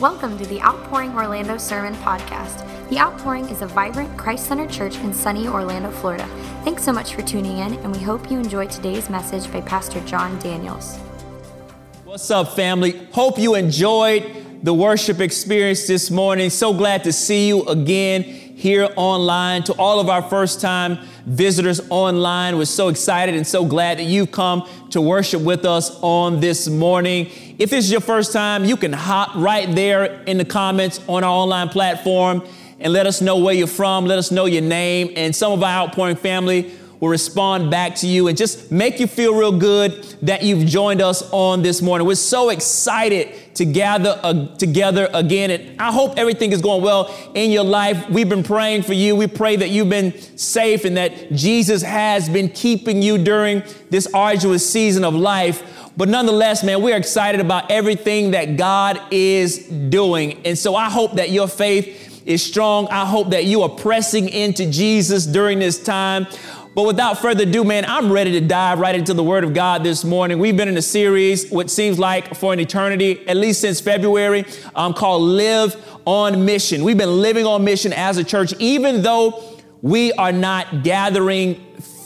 Welcome to the Outpouring Orlando Sermon Podcast. The Outpouring is a vibrant, Christ centered church in sunny Orlando, Florida. Thanks so much for tuning in, and we hope you enjoy today's message by Pastor John Daniels. What's up, family? Hope you enjoyed the worship experience this morning. So glad to see you again here online. To all of our first time visitors online, we're so excited and so glad that you've come to worship with us on this morning. If this is your first time, you can hop right there in the comments on our online platform and let us know where you're from, let us know your name, and some of our outpouring family will respond back to you and just make you feel real good that you've joined us on this morning. We're so excited to gather uh, together again, and I hope everything is going well in your life. We've been praying for you. We pray that you've been safe and that Jesus has been keeping you during this arduous season of life. But nonetheless, man, we're excited about everything that God is doing. And so I hope that your faith is strong. I hope that you are pressing into Jesus during this time. But without further ado, man, I'm ready to dive right into the Word of God this morning. We've been in a series, what seems like for an eternity, at least since February, um, called Live on Mission. We've been living on mission as a church, even though we are not gathering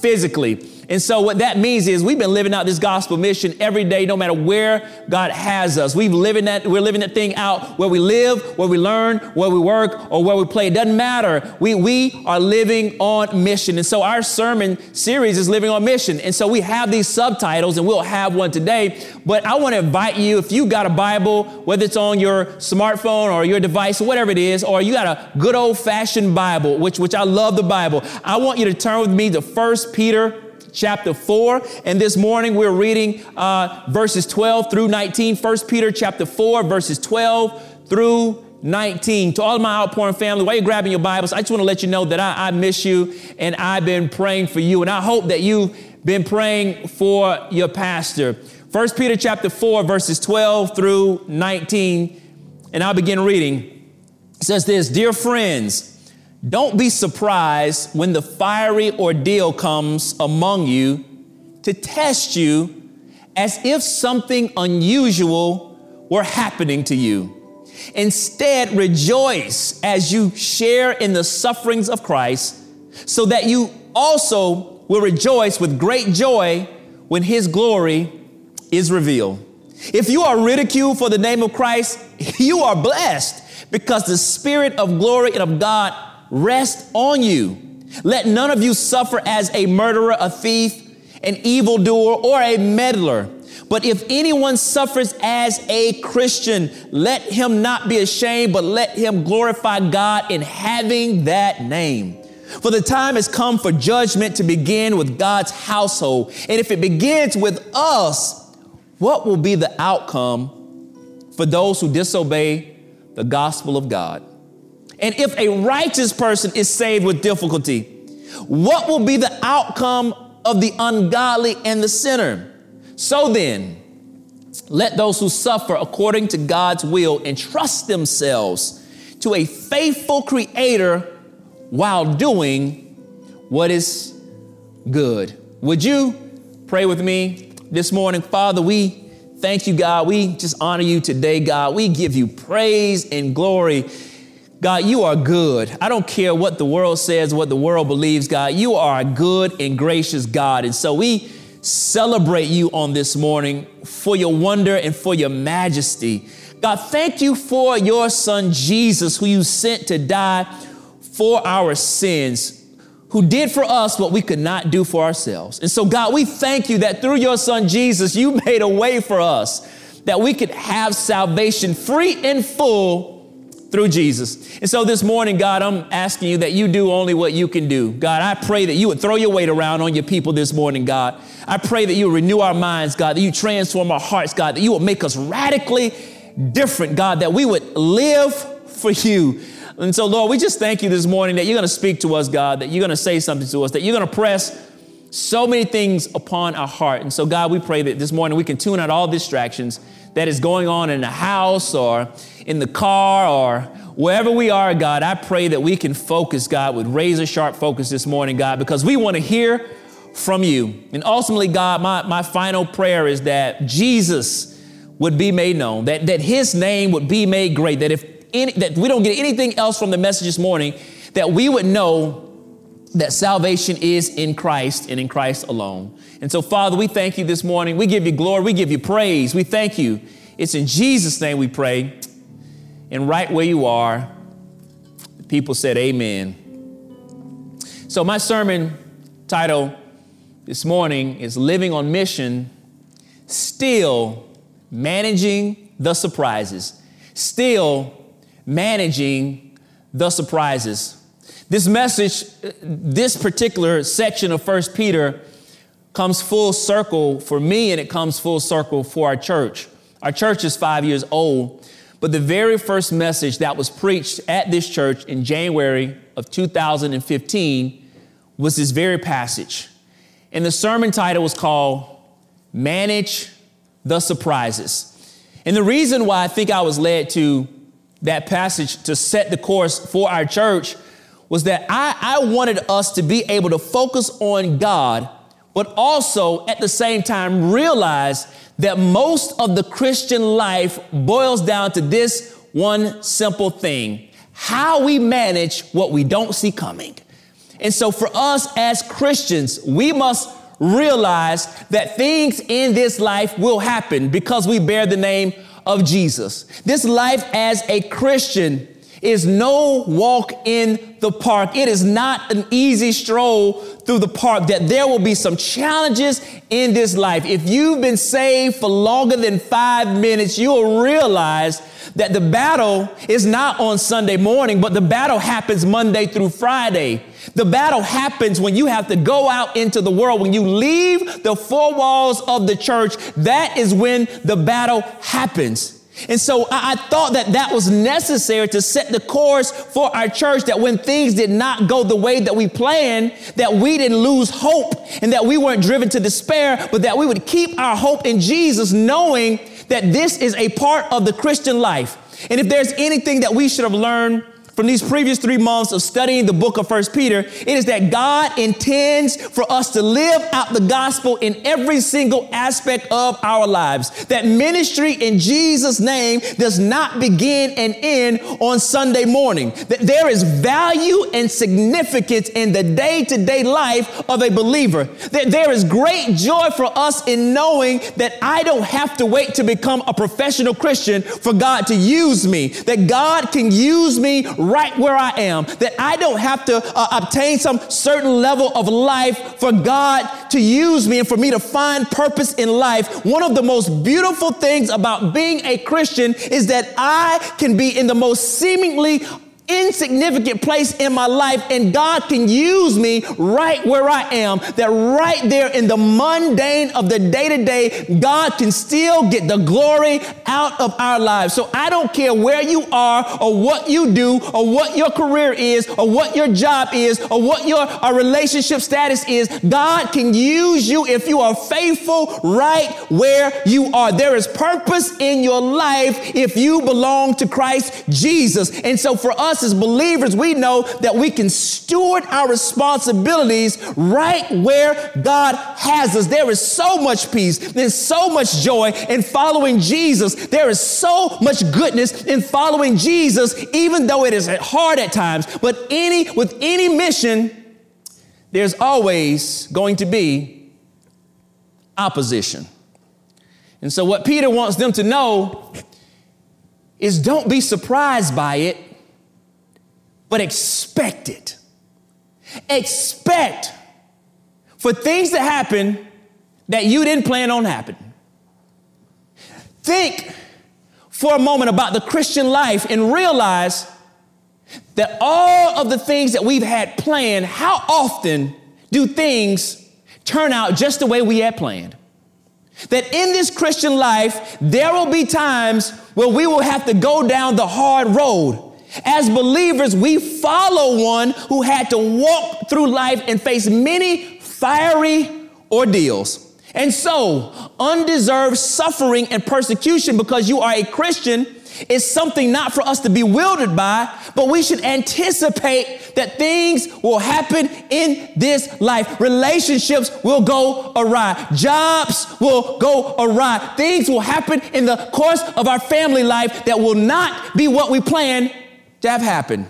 physically. And so what that means is we've been living out this gospel mission every day, no matter where God has us. We've living that, we're living that thing out where we live, where we learn, where we work, or where we play. It doesn't matter. We, we are living on mission. And so our sermon series is living on mission. And so we have these subtitles and we'll have one today. But I want to invite you, if you got a Bible, whether it's on your smartphone or your device, or whatever it is, or you got a good old fashioned Bible, which, which I love the Bible, I want you to turn with me to First Peter chapter 4. And this morning we're reading uh, verses 12 through 19. 1 Peter chapter 4, verses 12 through 19. To all my outpouring family, while you're grabbing your Bibles, I just want to let you know that I, I miss you and I've been praying for you. And I hope that you've been praying for your pastor. 1 Peter chapter 4, verses 12 through 19. And I'll begin reading. It says this Dear friends, don't be surprised when the fiery ordeal comes among you to test you as if something unusual were happening to you. Instead, rejoice as you share in the sufferings of Christ, so that you also will rejoice with great joy when his glory is revealed. If you are ridiculed for the name of Christ, you are blessed because the Spirit of glory and of God rest on you. Let none of you suffer as a murderer, a thief, an evildoer, or a meddler. But if anyone suffers as a Christian, let him not be ashamed, but let him glorify God in having that name. For the time has come for judgment to begin with God's household. And if it begins with us, what will be the outcome for those who disobey the gospel of God? And if a righteous person is saved with difficulty, what will be the outcome of the ungodly and the sinner? So then, let those who suffer according to God's will entrust themselves to a faithful creator while doing what is good. Would you pray with me this morning? Father, we thank you, God. We just honor you today, God. We give you praise and glory. God, you are good. I don't care what the world says, what the world believes, God. You are a good and gracious God. And so we celebrate you on this morning for your wonder and for your majesty. God, thank you for your son Jesus, who you sent to die for our sins, who did for us what we could not do for ourselves. And so, God, we thank you that through your son Jesus, you made a way for us that we could have salvation free and full through Jesus. And so this morning, God, I'm asking you that you do only what you can do. God, I pray that you would throw your weight around on your people this morning, God. I pray that you renew our minds, God, that you transform our hearts, God, that you would make us radically different, God, that we would live for you. And so, Lord, we just thank you this morning that you're going to speak to us, God, that you're going to say something to us, that you're going to press so many things upon our heart. And so, God, we pray that this morning we can tune out all distractions that is going on in the house or in the car or wherever we are, God, I pray that we can focus, God, with razor sharp focus this morning, God, because we want to hear from you. And ultimately, God, my, my final prayer is that Jesus would be made known, that, that his name would be made great, that if any, that we don't get anything else from the message this morning, that we would know that salvation is in Christ and in Christ alone. And so, Father, we thank you this morning. We give you glory. We give you praise. We thank you. It's in Jesus' name we pray. And right where you are, the people said, Amen. So, my sermon title this morning is Living on Mission, Still Managing the Surprises. Still managing the surprises. This message, this particular section of First Peter comes full circle for me and it comes full circle for our church. Our church is five years old, but the very first message that was preached at this church in January of 2015 was this very passage. And the sermon title was called Manage the Surprises. And the reason why I think I was led to that passage to set the course for our church was that I, I wanted us to be able to focus on God, but also at the same time realize that most of the Christian life boils down to this one simple thing how we manage what we don't see coming. And so for us as Christians, we must realize that things in this life will happen because we bear the name of Jesus. This life as a Christian is no walk in the park. It is not an easy stroll through the park, that there will be some challenges in this life. If you've been saved for longer than five minutes, you'll realize that the battle is not on Sunday morning, but the battle happens Monday through Friday. The battle happens when you have to go out into the world. When you leave the four walls of the church, that is when the battle happens. And so I, thought that that was necessary to set the course for our church that when things did not go the way that we planned, that we didn't lose hope and that we weren't driven to despair, but that we would keep our hope in Jesus, knowing that this is a part of the Christian life. And if there's anything that we should have learned from these previous three months of studying the book of First Peter, it is that God intends for us to live out the gospel in every single aspect of our lives. That ministry in Jesus' name does not begin and end on Sunday morning. That there is value and significance in the day to day life of a believer. That there is great joy for us in knowing that I don't have to wait to become a professional Christian for God to use me. That God can use me right where I am, that I don't have to uh, obtain some certain level of life for God to use me and for me to find purpose in life. One of the most beautiful things about being a Christian is that I can be in the most seemingly insignificant place in my life and God can use me right where I am. That right there in the mundane of the day to day, God can still get the glory out of our lives. So I don't care where you are or what you do or what your career is or what your job is or what your uh, relationship status is. God can use you if you are faithful right where you are. There is purpose in your life if you belong to Christ Jesus. And so for us, us as believers, we know that we can steward our responsibilities right where God has us. There is so much peace, there's so much joy in following Jesus. There is so much goodness in following Jesus, even though it is hard at times. But any with any mission, there's always going to be opposition. And so, what Peter wants them to know is don't be surprised by it but expect it. Expect for things to happen that you didn't plan on happening. Think for a moment about the Christian life and realize that all of the things that we've had planned, how often do things turn out just the way we had planned? That in this Christian life, there will be times where we will have to go down the hard road as believers, we follow one who had to walk through life and face many fiery ordeals. And so, undeserved suffering and persecution because you are a Christian is something not for us to be wildered by, but we should anticipate that things will happen in this life. Relationships will go awry. Jobs will go awry. Things will happen in the course of our family life that will not be what we plan to have happened.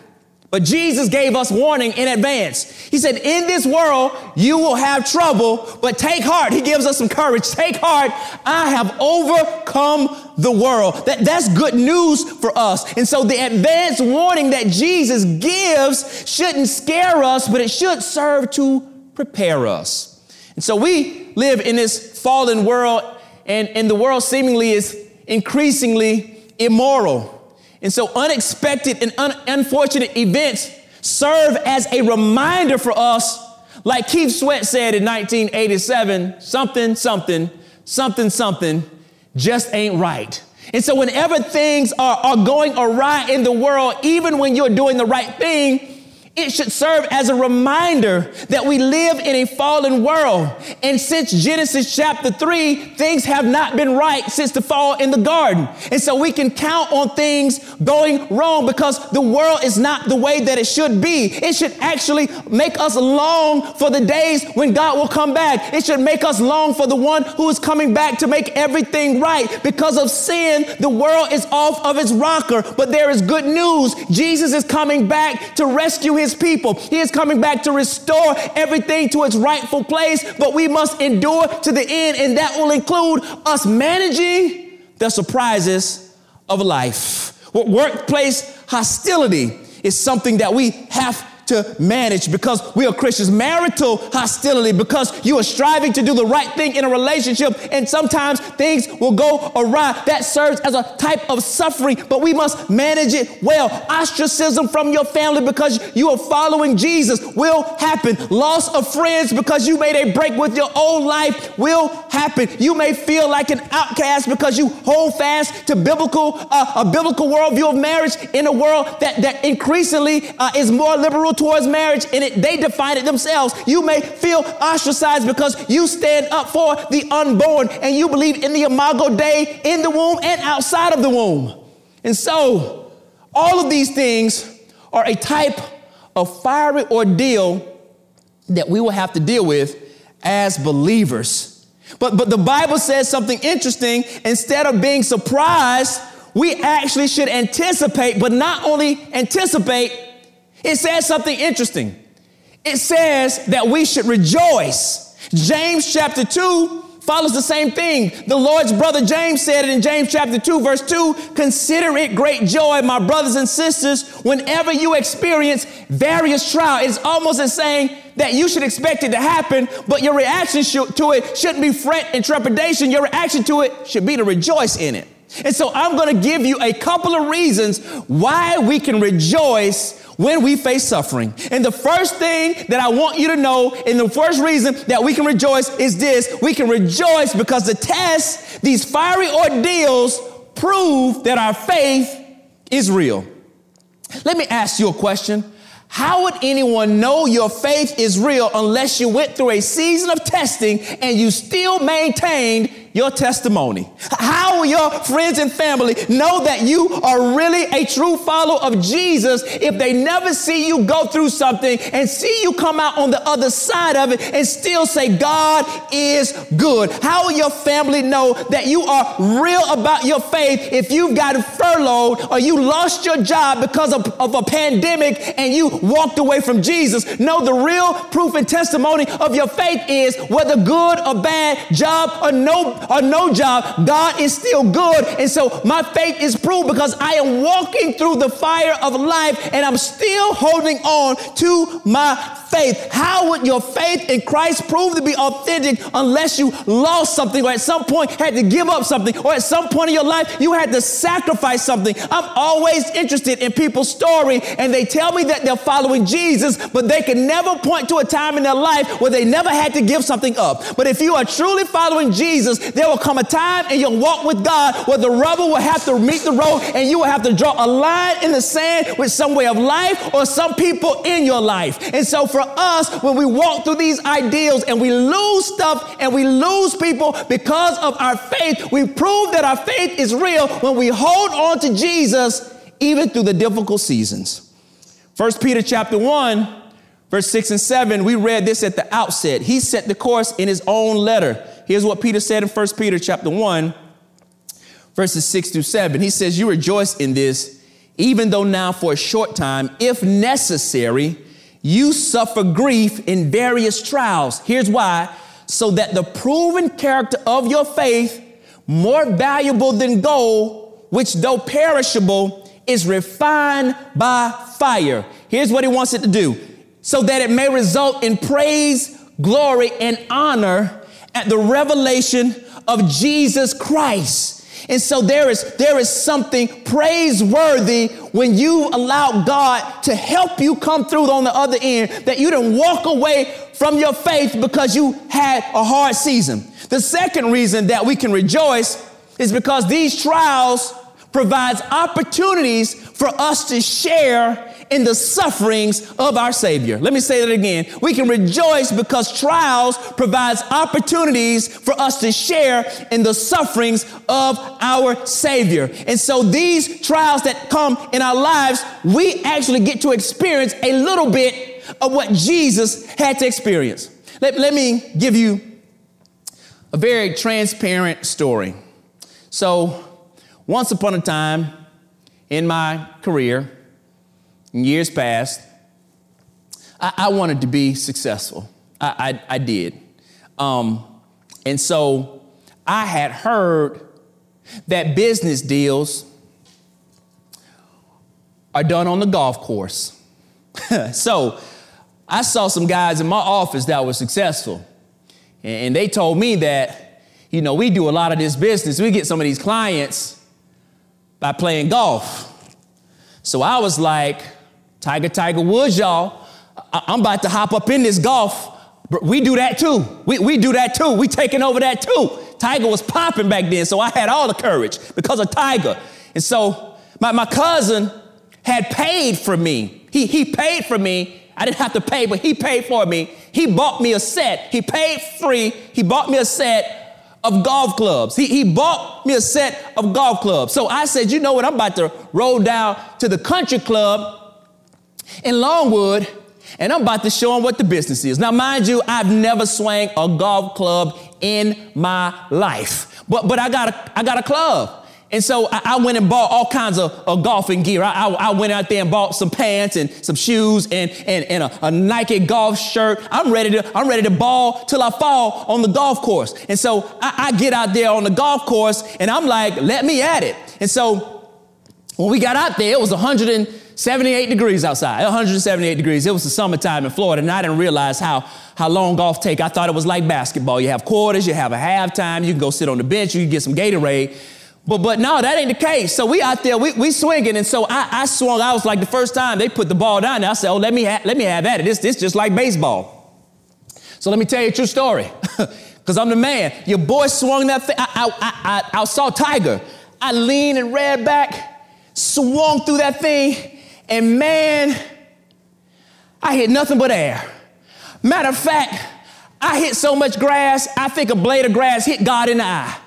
But Jesus gave us warning in advance. He said, In this world, you will have trouble, but take heart. He gives us some courage. Take heart. I have overcome the world. That, that's good news for us. And so the advance warning that Jesus gives shouldn't scare us, but it should serve to prepare us. And so we live in this fallen world, and, and the world seemingly is increasingly immoral. And so unexpected and un- unfortunate events serve as a reminder for us, like Keith Sweat said in 1987 something, something, something, something just ain't right. And so, whenever things are, are going awry in the world, even when you're doing the right thing, it should serve as a reminder that we live in a fallen world. And since Genesis chapter 3, things have not been right since the fall in the garden. And so we can count on things going wrong because the world is not the way that it should be. It should actually make us long for the days when God will come back. It should make us long for the one who is coming back to make everything right. Because of sin, the world is off of its rocker. But there is good news. Jesus is coming back to rescue his people. He is coming back to restore everything to its rightful place, but we must endure to the end, and that will include us managing the surprises of life. Workplace hostility is something that we have to manage because we are Christians. Marital hostility because you are striving to do the right thing in a relationship and sometimes things will go awry. That serves as a type of suffering, but we must manage it well. Ostracism from your family because you are following Jesus will happen. Loss of friends because you made a break with your old life will happen. You may feel like an outcast because you hold fast to biblical uh, a biblical worldview of marriage in a world that that increasingly uh, is more liberal towards marriage and it, they define it themselves. You may feel ostracized because you stand up for the unborn and you believe in the imago Dei in the womb and outside of the womb. And so, all of these things are a type of fiery ordeal that we will have to deal with as believers. But, but the Bible says something interesting. Instead of being surprised, we actually should anticipate, but not only anticipate, it says something interesting. It says that we should rejoice. James chapter 2 follows the same thing. The Lord's brother James said it in James chapter 2, verse 2 Consider it great joy, my brothers and sisters, whenever you experience various trials. It's almost as saying that you should expect it to happen, but your reaction to it shouldn't be fret and trepidation. Your reaction to it should be to rejoice in it. And so I'm going to give you a couple of reasons why we can rejoice when we face suffering. And the first thing that I want you to know, and the first reason that we can rejoice is this we can rejoice because the tests, these fiery ordeals, prove that our faith is real. Let me ask you a question. How would anyone know your faith is real unless you went through a season of testing and you still maintained your testimony? How will your friends and family know that you are really a true follower of Jesus if they never see you go through something and see you come out on the other side of it and still say, God is good? How will your family know that you are real about your faith if you've got furloughed or you lost your job because of, of a pandemic and you walked away from Jesus? No, the real proof and testimony of your faith is whether good or bad, job or no or no job, God is still good. And so my faith is proved because I am walking through the fire of life and I'm still holding on to my faith. How would your faith in Christ prove to be authentic unless you lost something or at some point had to give up something or at some point in your life you had to sacrifice something? I'm always interested in people's story and they tell me that they're following Jesus, but they can never point to a time in their life where they never had to give something up. But if you are truly following Jesus, there will come a time in your walk with God where the rubber will have to meet the road and you will have to draw a line in the sand with some way of life or some people in your life. And so for us, when we walk through these ideals and we lose stuff and we lose people because of our faith, we prove that our faith is real when we hold on to Jesus even through the difficult seasons. First Peter chapter 1, verse 6 and 7, we read this at the outset. He set the course in his own letter. Here's what Peter said in First Peter chapter 1, verses 6 through 7. He says, You rejoice in this, even though now for a short time, if necessary, you suffer grief in various trials. Here's why so that the proven character of your faith, more valuable than gold, which though perishable, is refined by fire. Here's what he wants it to do so that it may result in praise, glory, and honor at the revelation of Jesus Christ. And so there is, there is something praiseworthy when you allow God to help you come through on the other end, that you didn't walk away from your faith because you had a hard season. The second reason that we can rejoice is because these trials provides opportunities for us to share in the sufferings of our Savior. Let me say that again. We can rejoice because trials provides opportunities for us to share in the sufferings of our Savior. And so these trials that come in our lives, we actually get to experience a little bit of what Jesus had to experience. Let, let me give you a very transparent story. So once upon a time in my career, years past, I, I wanted to be successful. I, I, I did. Um, and so I had heard that business deals are done on the golf course. so I saw some guys in my office that were successful. And they told me that, you know, we do a lot of this business. We get some of these clients by playing golf. So I was like, Tiger, Tiger Woods, y'all, I- am about to hop up in this golf. We do that too. We, we do that too. We taking over that too. Tiger was popping back then, so I had all the courage because of Tiger. And so my, my cousin had paid for me. He, he paid for me. I didn't have to pay, but he paid for me. He bought me a set. He paid free. He bought me a set of golf clubs. He, he bought me a set of golf clubs. So I said, you know what? I'm about to roll down to the country club in Longwood and I'm about to show him what the business is. Now, mind you, I've never swung a golf club in my life, but, but I, got a, I got a club. And so I, I, went and bought all kinds of, of golfing gear. I, I, I, went out there and bought some pants and some shoes and, and, and a, a, Nike golf shirt. I'm ready to, I'm ready to ball till I fall on the golf course. And so I, get out there on the golf course and I'm like, let me at it. And so when we got out there, it was 178 degrees outside, 178 degrees. It was the summertime in Florida, and I didn't realize how, how long golf take. I thought it was like basketball. You have quarters, you have a halftime, you can go sit on the bench, you can get some Gatorade. But but no, that ain't the case. So we out there, we, we swinging, and so I, I swung. I was like the first time they put the ball down there. I said, "Oh, let me ha- let me have at it. This this just like baseball." So let me tell you a true story, because I'm the man. Your boy swung that thing. I, I, I, I saw Tiger. I leaned and read back, swung through that thing, and man, I hit nothing but air. Matter of fact, I hit so much grass, I think a blade of grass hit God in the eye.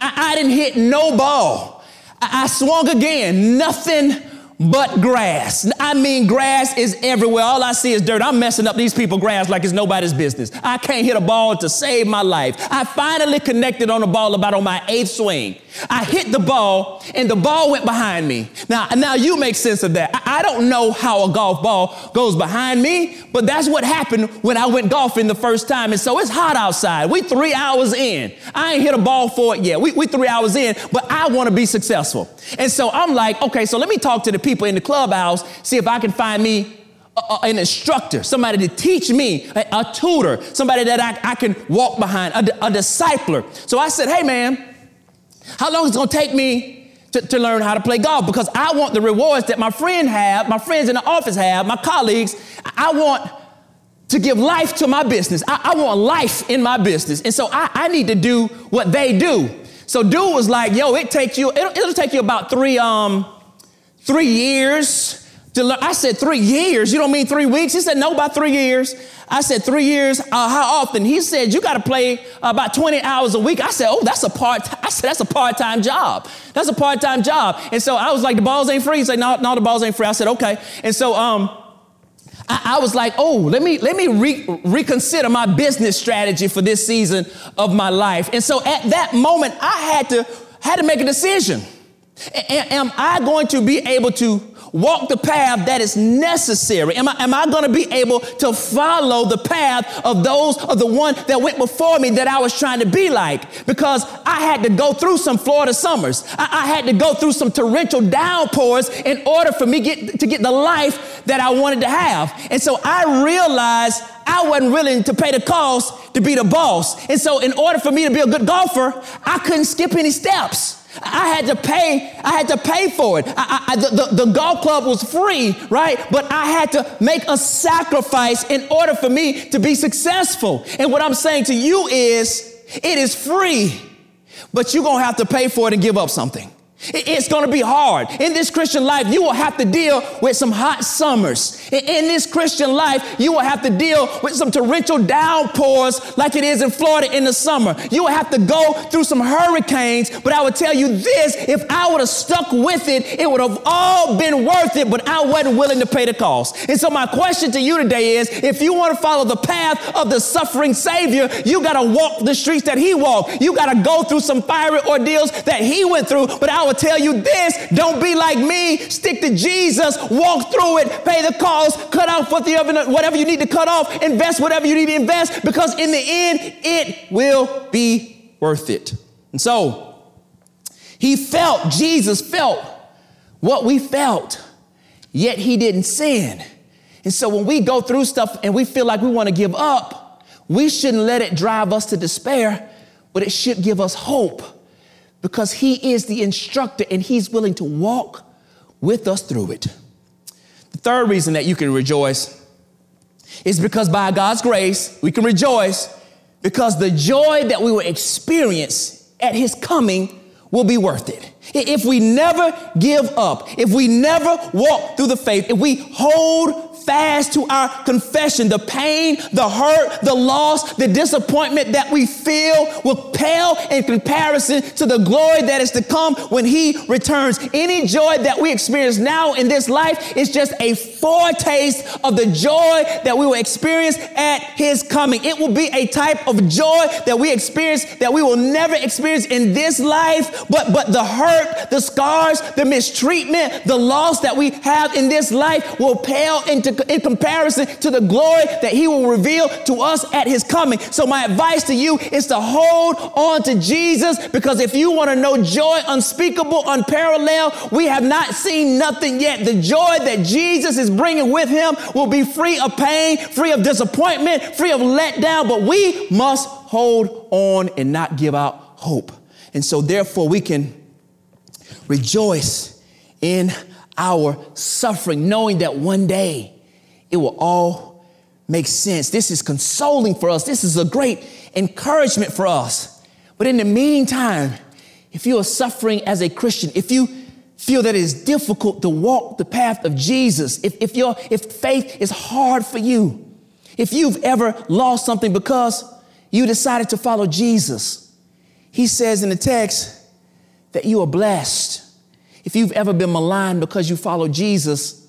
I, I didn't hit no ball. I, I swung again, nothing but grass. I mean, grass is everywhere. All I see is dirt. I'm messing up these people grass like it's nobody's business. I can't hit a ball to save my life. I finally connected on a ball about on my eighth swing. I hit the ball and the ball went behind me. Now, now you make sense of that. I, I don't know how a golf ball goes behind me, but that's what happened when I went golfing the first time. And so it's hot outside. We three hours in. I ain't hit a ball for it yet. We, we three hours in, but I want to be successful. And so I'm like, okay, so let me talk to the people in the clubhouse, see if I can find me an instructor, somebody to teach me, a, a tutor, somebody that I, I, can walk behind, a, a discipler. So I said, hey man, how long is it gonna take me to, to learn how to play golf? Because I want the rewards that my friend have, my friends in the office have, my colleagues. I want to give life to my business. I, I want life in my business. And so I, I, need to do what they do. So dude was like, yo, it takes you, it'll, it'll take you about three, um, three years to learn. I said, three years? You don't mean three weeks? He said, no, about three years. I said, three years, uh, how often? He said, you got to play about 20 hours a week. I said, oh, that's a part, I said, that's a part-time job. That's a part-time job. And so I was like, the balls ain't free. He said, no, no, the balls ain't free. I said, okay. And so, um, I, was like, oh, let me let me re- reconsider my business strategy for this season of my life. And so at that moment, I had to had to make a decision. A- am I going to be able to walk the path that is necessary? Am I, am I going to be able to follow the path of those of the one that went before me that I was trying to be like? Because I had to go through some Florida summers. I, I had to go through some torrential downpours in order for me get, to get the life that I wanted to have. And so I realized I wasn't willing to pay the cost to be the boss. And so in order for me to be a good golfer, I couldn't skip any steps. I had to pay, I had to pay for it. I, I, the, the, the, golf club was free, right? But I had to make a sacrifice in order for me to be successful. And what I'm saying to you is, it is free, but you're gonna have to pay for it and give up something. It's going to be hard. In this Christian life, you will have to deal with some hot summers. In this Christian life, you will have to deal with some torrential downpours like it is in Florida in the summer. You will have to go through some hurricanes. But I would tell you this if I would have stuck with it, it would have all been worth it, but I wasn't willing to pay the cost. And so, my question to you today is if you want to follow the path of the suffering Savior, you got to walk the streets that He walked. You got to go through some fiery ordeals that He went through. But I would tell you this don't be like me. Stick to Jesus, walk through it, pay the cost, cut out whatever you need to cut off, invest whatever you need to invest, because in the end, it will be worth it. And so, he felt, Jesus felt what we felt, yet he didn't sin. And so when we go through stuff and we feel like we want to give up, we shouldn't let it drive us to despair, but it should give us hope because He is the instructor and He's willing to walk with us through it. The third reason that you can rejoice is because by God's grace, we can rejoice because the joy that we will experience at His coming will be worth it. If we never give up, if we never walk through the faith, if we hold fast to our confession, the pain, the hurt, the loss, the disappointment that we feel will pale in comparison to the glory that is to come when He returns. Any joy that we experience now in this life is just a foretaste of the joy that we will experience at His coming. It will be a type of joy that we experience that we will never experience in this life, but, but the hurt, the scars, the mistreatment, the loss that we have in this life will pale into in comparison to the glory that he will reveal to us at his coming. So my advice to you is to hold on to Jesus because if you want to know joy unspeakable, unparalleled, we have not seen nothing yet. The joy that Jesus is bringing with him will be free of pain, free of disappointment, free of letdown, but we must hold on and not give out hope. And so therefore we can rejoice in our suffering, knowing that one day it will all make sense. This is consoling for us. This is a great encouragement for us. But in the meantime, if you are suffering as a Christian, if you feel that it is difficult to walk the path of Jesus, if, if, your, if faith is hard for you, if you've ever lost something because you decided to follow Jesus, he says in the text that you are blessed. If you've ever been maligned because you follow Jesus,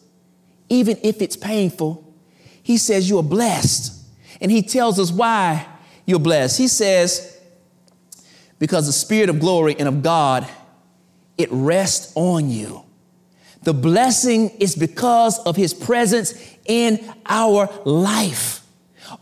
even if it's painful, he says you are blessed. And he tells us why you're blessed. He says, because the Spirit of glory and of God, it rests on you. The blessing is because of his presence in our life.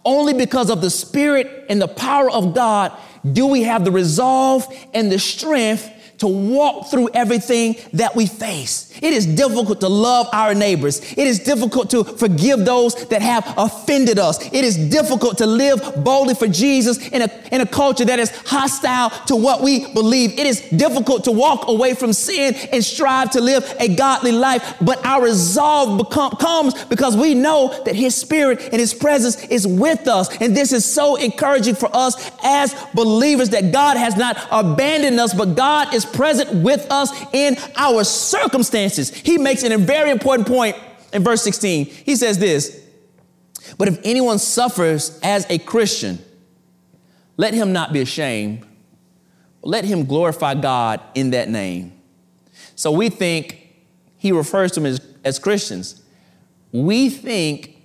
Only because of the Spirit and the power of God do we have the resolve and the strength to walk through everything that we face. It is difficult to love our neighbors. It is difficult to forgive those that have offended us. It is difficult to live boldly for Jesus in a, in a culture that is hostile to what we believe. It is difficult to walk away from sin and strive to live a godly life. But our resolve become, comes because we know that His Spirit and His presence is with us. And this is so encouraging for us as believers that God has not abandoned us, but God is present with us in our circumstances. He makes a very important point in verse 16. He says this, but if anyone suffers as a Christian, let him not be ashamed. Let him glorify God in that name. So we think he refers to them as, as Christians. We think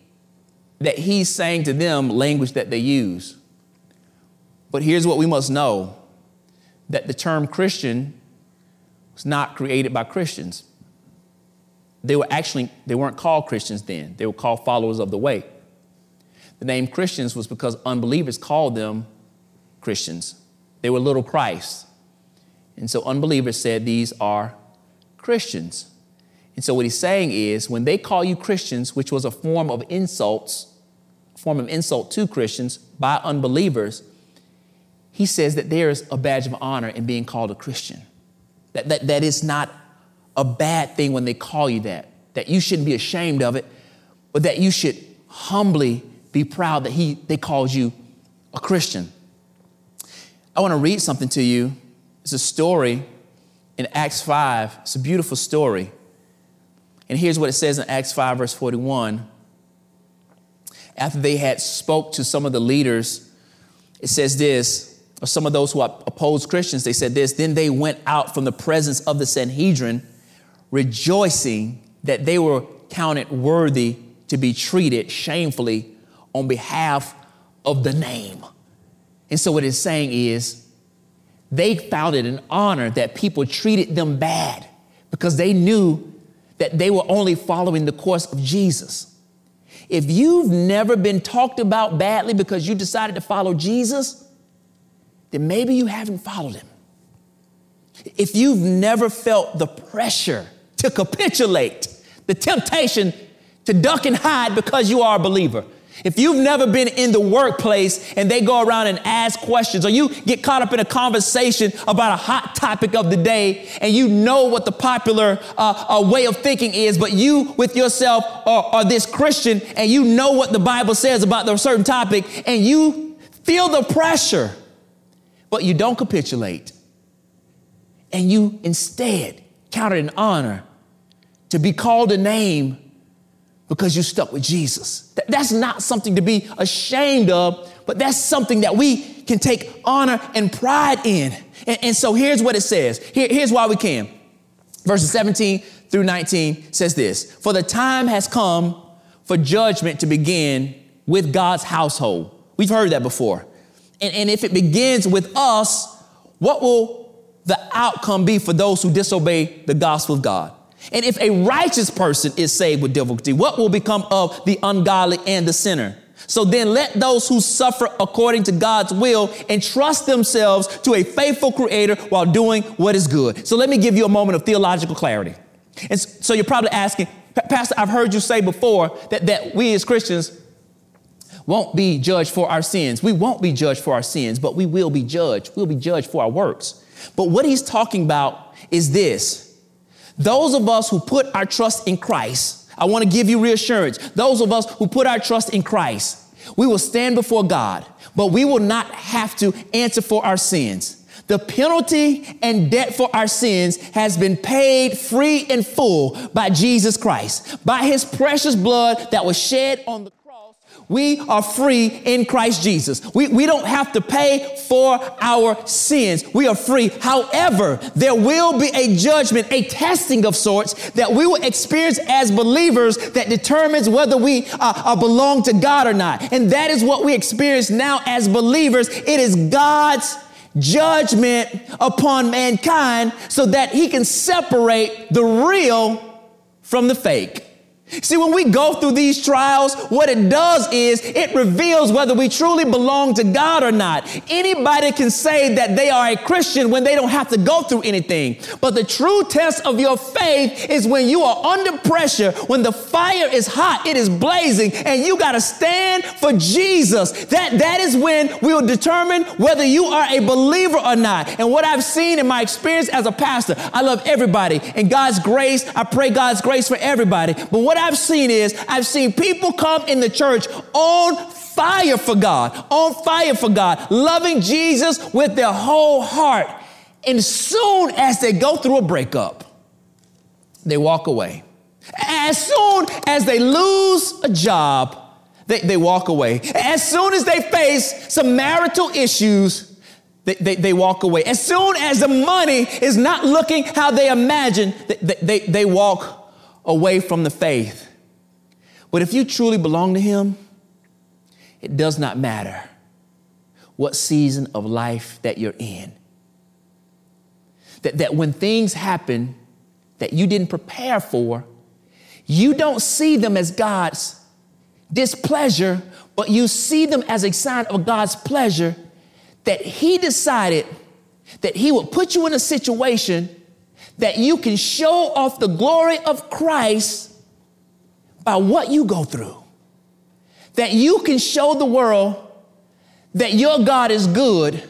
that he's saying to them language that they use. But here's what we must know that the term Christian was not created by Christians. They were actually, they weren't called Christians then. They were called followers of the way. The name Christians was because unbelievers called them Christians. They were little Christ. And so unbelievers said these are Christians. And so what he's saying is when they call you Christians, which was a form of insults, form of insult to Christians by unbelievers, he says that there is a badge of honor in being called a Christian. That, that, that is not a bad thing when they call you that, that you shouldn't be ashamed of it, but that you should humbly be proud that he, they called you a Christian. I want to read something to you. It's a story in Acts 5. It's a beautiful story. And here's what it says in Acts 5, verse 41. After they had spoke to some of the leaders, it says this some of those who opposed Christians, they said this, then they went out from the presence of the Sanhedrin, rejoicing that they were counted worthy to be treated shamefully on behalf of the name. And so what it's saying is they found it an honor that people treated them bad because they knew that they were only following the course of Jesus. If you've never been talked about badly because you decided to follow Jesus, then maybe you haven't followed him. If you've never felt the pressure to capitulate, the temptation to duck and hide because you are a believer, if you've never been in the workplace and they go around and ask questions, or you get caught up in a conversation about a hot topic of the day, and you know what the popular uh, uh, way of thinking is, but you with yourself are, are this Christian and you know what the Bible says about the certain topic, and you feel the pressure but you don't capitulate. And you instead count it an honor to be called a name because you stuck with Jesus. That's not something to be ashamed of, but that's something that we can take honor and pride in. And, and so here's what it says. Here, here's why we can. Verses 17 through 19 says this For the time has come for judgment to begin with God's household. We've heard that before. And, and if it begins with us, what will the outcome be for those who disobey the gospel of God? And if a righteous person is saved with difficulty, what will become of the ungodly and the sinner? So then let those who suffer according to God's will entrust themselves to a faithful creator while doing what is good. So let me give you a moment of theological clarity. And so you're probably asking, Pastor, I've heard you say before that, that we as Christians won't be judged for our sins. We won't be judged for our sins, but we will be judged. We'll be judged for our works. But what he's talking about is this those of us who put our trust in Christ, I want to give you reassurance. Those of us who put our trust in Christ, we will stand before God, but we will not have to answer for our sins. The penalty and debt for our sins has been paid free and full by Jesus Christ, by his precious blood that was shed on the we are free in Christ Jesus. We, we don't have to pay for our sins. We are free. However, there will be a judgment, a testing of sorts that we will experience as believers that determines whether we uh, uh, belong to God or not. And that is what we experience now as believers. It is God's judgment upon mankind so that he can separate the real from the fake. See, when we go through these trials, what it does is it reveals whether we truly belong to God or not. Anybody can say that they are a Christian when they don't have to go through anything. But the true test of your faith is when you are under pressure, when the fire is hot, it is blazing, and you got to stand for Jesus. That, that is when we will determine whether you are a believer or not. And what I've seen in my experience as a pastor, I love everybody. And God's grace, I pray God's grace for everybody. But what I've seen is I've seen people come in the church on fire for God, on fire for God, loving Jesus with their whole heart. And soon as they go through a breakup, they walk away. As soon as they lose a job, they, they walk away. As soon as they face some marital issues, they, they, they, walk away. As soon as the money is not looking how they imagine, they, they, they walk away from the faith. But if you truly belong to Him, it does not matter what season of life that you're in. That, that when things happen that you didn't prepare for, you don't see them as God's displeasure, but you see them as a sign of God's pleasure that He decided that He would put you in a situation that you can show off the glory of Christ by what you go through. That you can show the world that your God is good,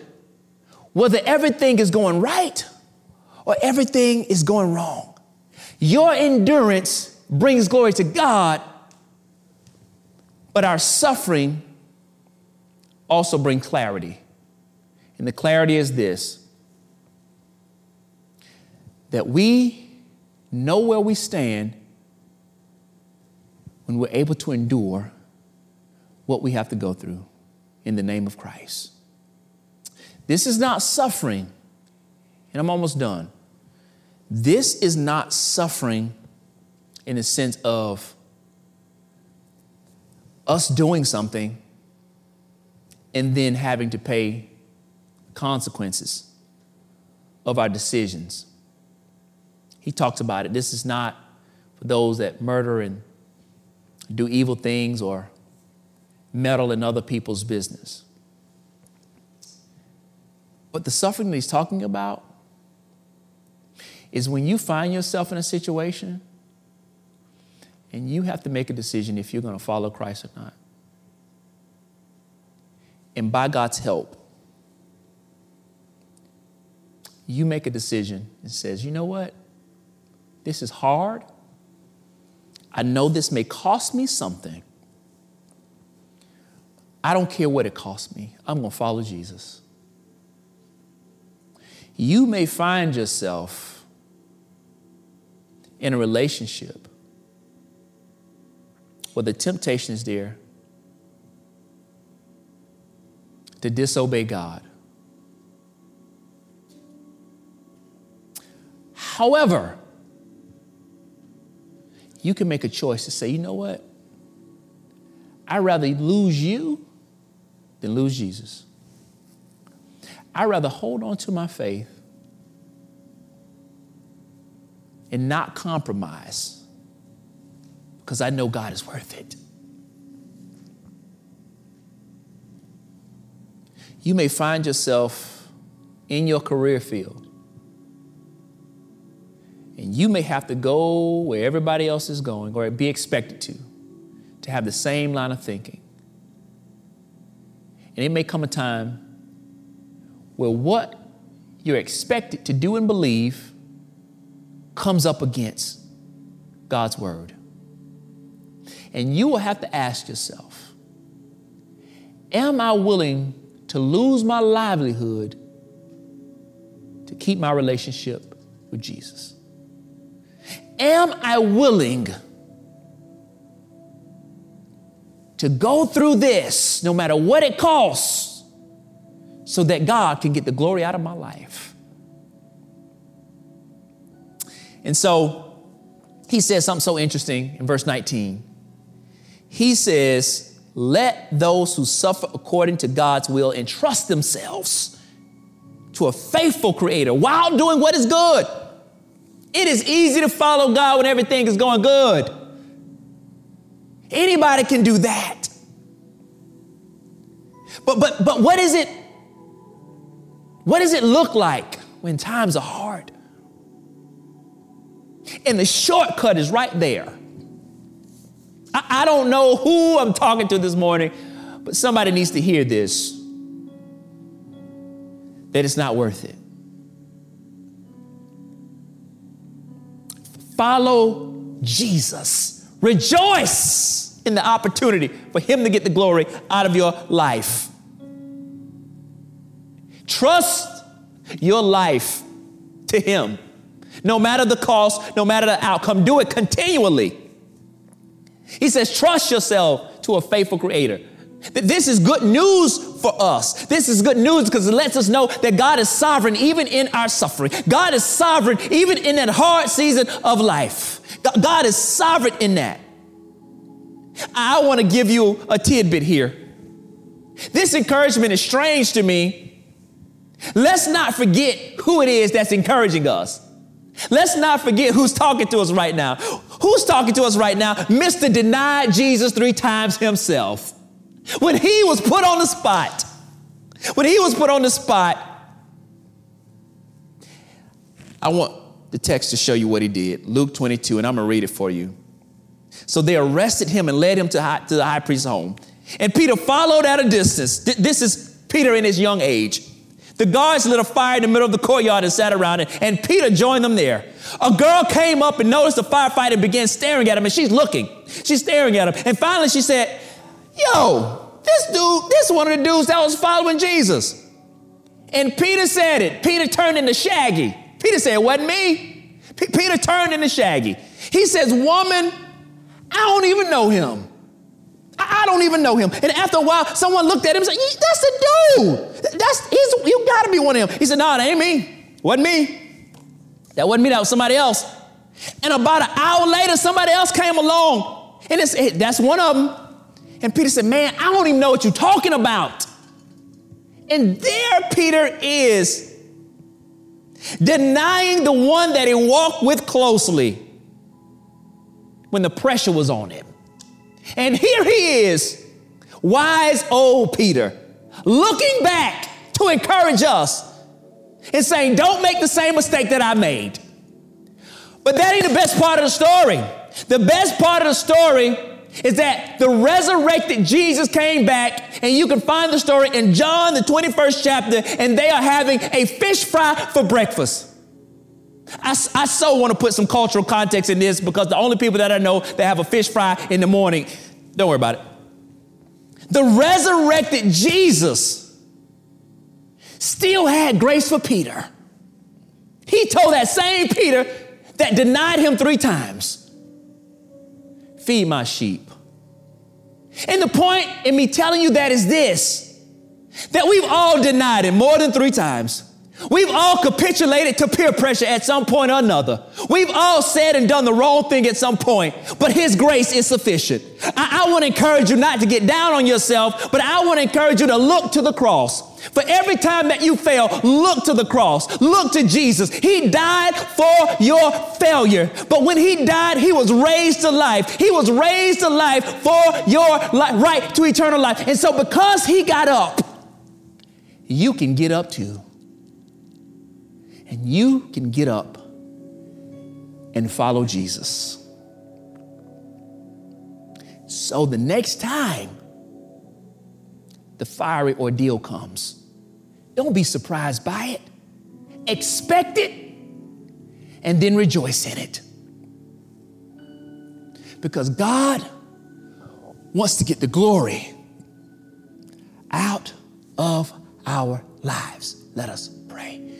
whether everything is going right or everything is going wrong. Your endurance brings glory to God, but our suffering also brings clarity. And the clarity is this that we know where we stand when we're able to endure what we have to go through in the name of Christ. This is not suffering, and I'm almost done. This is not suffering in the sense of us doing something and then having to pay consequences of our decisions. He talks about it. This is not for those that murder and do evil things or meddle in other people's business. But the suffering that he's talking about is when you find yourself in a situation and you have to make a decision if you're going to follow Christ or not. And by God's help, you make a decision and says, you know what? This is hard. I know this may cost me something. I don't care what it costs me. I'm going to follow Jesus. You may find yourself in a relationship where the temptation is there to disobey God. However, you can make a choice to say, you know what? I'd rather lose you than lose Jesus. I'd rather hold on to my faith and not compromise because I know God is worth it. You may find yourself in your career field and you may have to go where everybody else is going or be expected to, to have the same line of thinking. And it may come a time where what you're expected to do and believe comes up against God's word. And you will have to ask yourself Am I willing to lose my livelihood to keep my relationship with Jesus? Am I willing to go through this, no matter what it costs, so that God can get the glory out of my life? And so he says something so interesting in verse 19. He says, Let those who suffer according to God's will entrust themselves to a faithful creator while doing what is good. It is easy to follow God when everything is going good. Anybody can do that. But but but what is it? What does it look like when times are hard? And the shortcut is right there. I, I don't know who I'm talking to this morning, but somebody needs to hear this that it's not worth it. Follow Jesus. Rejoice in the opportunity for Him to get the glory out of your life. Trust your life to Him. No matter the cost, no matter the outcome, do it continually. He says, trust yourself to a faithful creator. That this is good news for us. This is good news because it lets us know that God is sovereign even in our suffering. God is sovereign even in that hard season of life. God is sovereign in that. I want to give you a tidbit here. This encouragement is strange to me. Let's not forget who it is that's encouraging us. Let's not forget who's talking to us right now. Who's talking to us right now? Mr. Denied Jesus three times himself. When he was put on the spot, when he was put on the spot, I want the text to show you what he did. Luke 22, and I'm going to read it for you. So they arrested him and led him to, high, to the high priest's home. And Peter followed at a distance. This is Peter in his young age. The guards lit a fire in the middle of the courtyard and sat around it, and Peter joined them there. A girl came up and noticed the firefighter and began staring at him, and she's looking. She's staring at him. And finally she said, Yo, this dude, this one of the dudes that was following Jesus. And Peter said it. Peter turned into Shaggy. Peter said, It wasn't me. P- Peter turned into Shaggy. He says, Woman, I don't even know him. I, I don't even know him. And after a while, someone looked at him and said, That's the dude. That's he's you gotta be one of them. He said, No, it ain't me. Wasn't me. That wasn't me, that was somebody else. And about an hour later, somebody else came along. And it's, that's one of them. And Peter said, Man, I don't even know what you're talking about. And there Peter is, denying the one that he walked with closely when the pressure was on him. And here he is, wise old Peter, looking back to encourage us and saying, Don't make the same mistake that I made. But that ain't the best part of the story. The best part of the story is that the resurrected Jesus came back, and you can find the story in John, the 21st chapter, and they are having a fish fry for breakfast. I, I so want to put some cultural context in this because the only people that I know that have a fish fry in the morning, don't worry about it. The resurrected Jesus still had grace for Peter. He told that same Peter that denied him three times feed my sheep. And the point in me telling you that is this that we've all denied it more than three times. We've all capitulated to peer pressure at some point or another. We've all said and done the wrong thing at some point, but His grace is sufficient. I, I want to encourage you not to get down on yourself, but I want to encourage you to look to the cross. For every time that you fail, look to the cross. Look to Jesus. He died for your failure. But when he died, he was raised to life. He was raised to life for your li- right to eternal life. And so because he got up, you can get up too and you can get up and follow Jesus. So the next time the fiery ordeal comes, don't be surprised by it. Expect it and then rejoice in it. Because God wants to get the glory out of our lives. Let us pray.